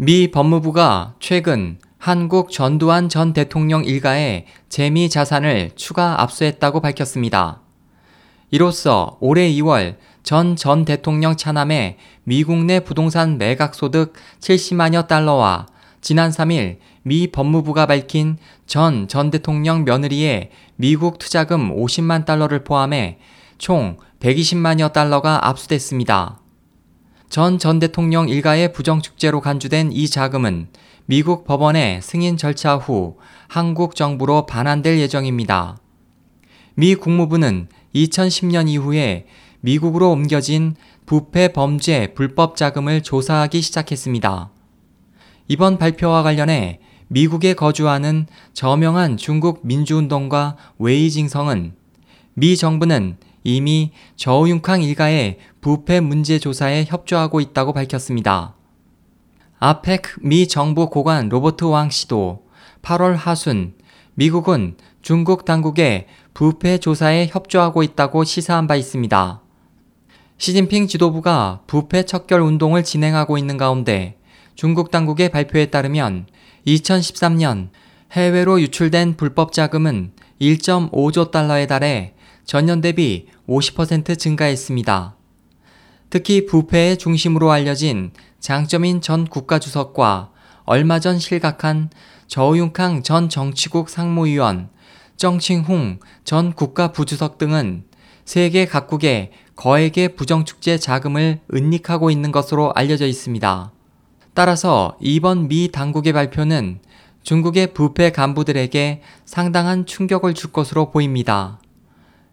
미 법무부가 최근 한국 전두환 전 대통령 일가의 재미 자산을 추가 압수했다고 밝혔습니다. 이로써 올해 2월 전 전 대통령 차남의 미국 내 부동산 매각 소득 70만여 달러와 지난 3일 미 법무부가 밝힌 전 전 대통령 며느리의 미국 투자금 50만 달러를 포함해 총 120만여 달러가 압수됐습니다. 전 전 대통령 일가의 부정축제로 간주된 이 자금은 미국 법원의 승인 절차 후 한국 정부로 반환될 예정입니다. 미 국무부는 2010년 이후에 미국으로 옮겨진 부패 범죄 불법 자금을 조사하기 시작했습니다. 이번 발표와 관련해 미국에 거주하는 저명한 중국 민주운동가 웨이징성은 미 정부는 이미 저우융캉 일가의 부패 문제 조사에 협조하고 있다고 밝혔습니다. 아펙 미 정부 고관 로버트 왕 씨도 8월 하순 미국은 중국 당국의 부패 조사에 협조하고 있다고 시사한 바 있습니다. 시진핑 지도부가 부패 척결 운동을 진행하고 있는 가운데 중국 당국의 발표에 따르면 2013년 해외로 유출된 불법 자금은 1.5조 달러에 달해 전년 대비 50% 증가했습니다. 특히 부패의 중심으로 알려진 장점인 전 국가주석과 얼마 전 실각한 저우융캉 전 정치국 상무위원, 정칭홍 전 국가부주석 등은 세계 각국의 거액의 부정축제 자금을 은닉하고 있는 것으로 알려져 있습니다. 따라서 이번 미 당국의 발표는 중국의 부패 간부들에게 상당한 충격을 줄 것으로 보입니다.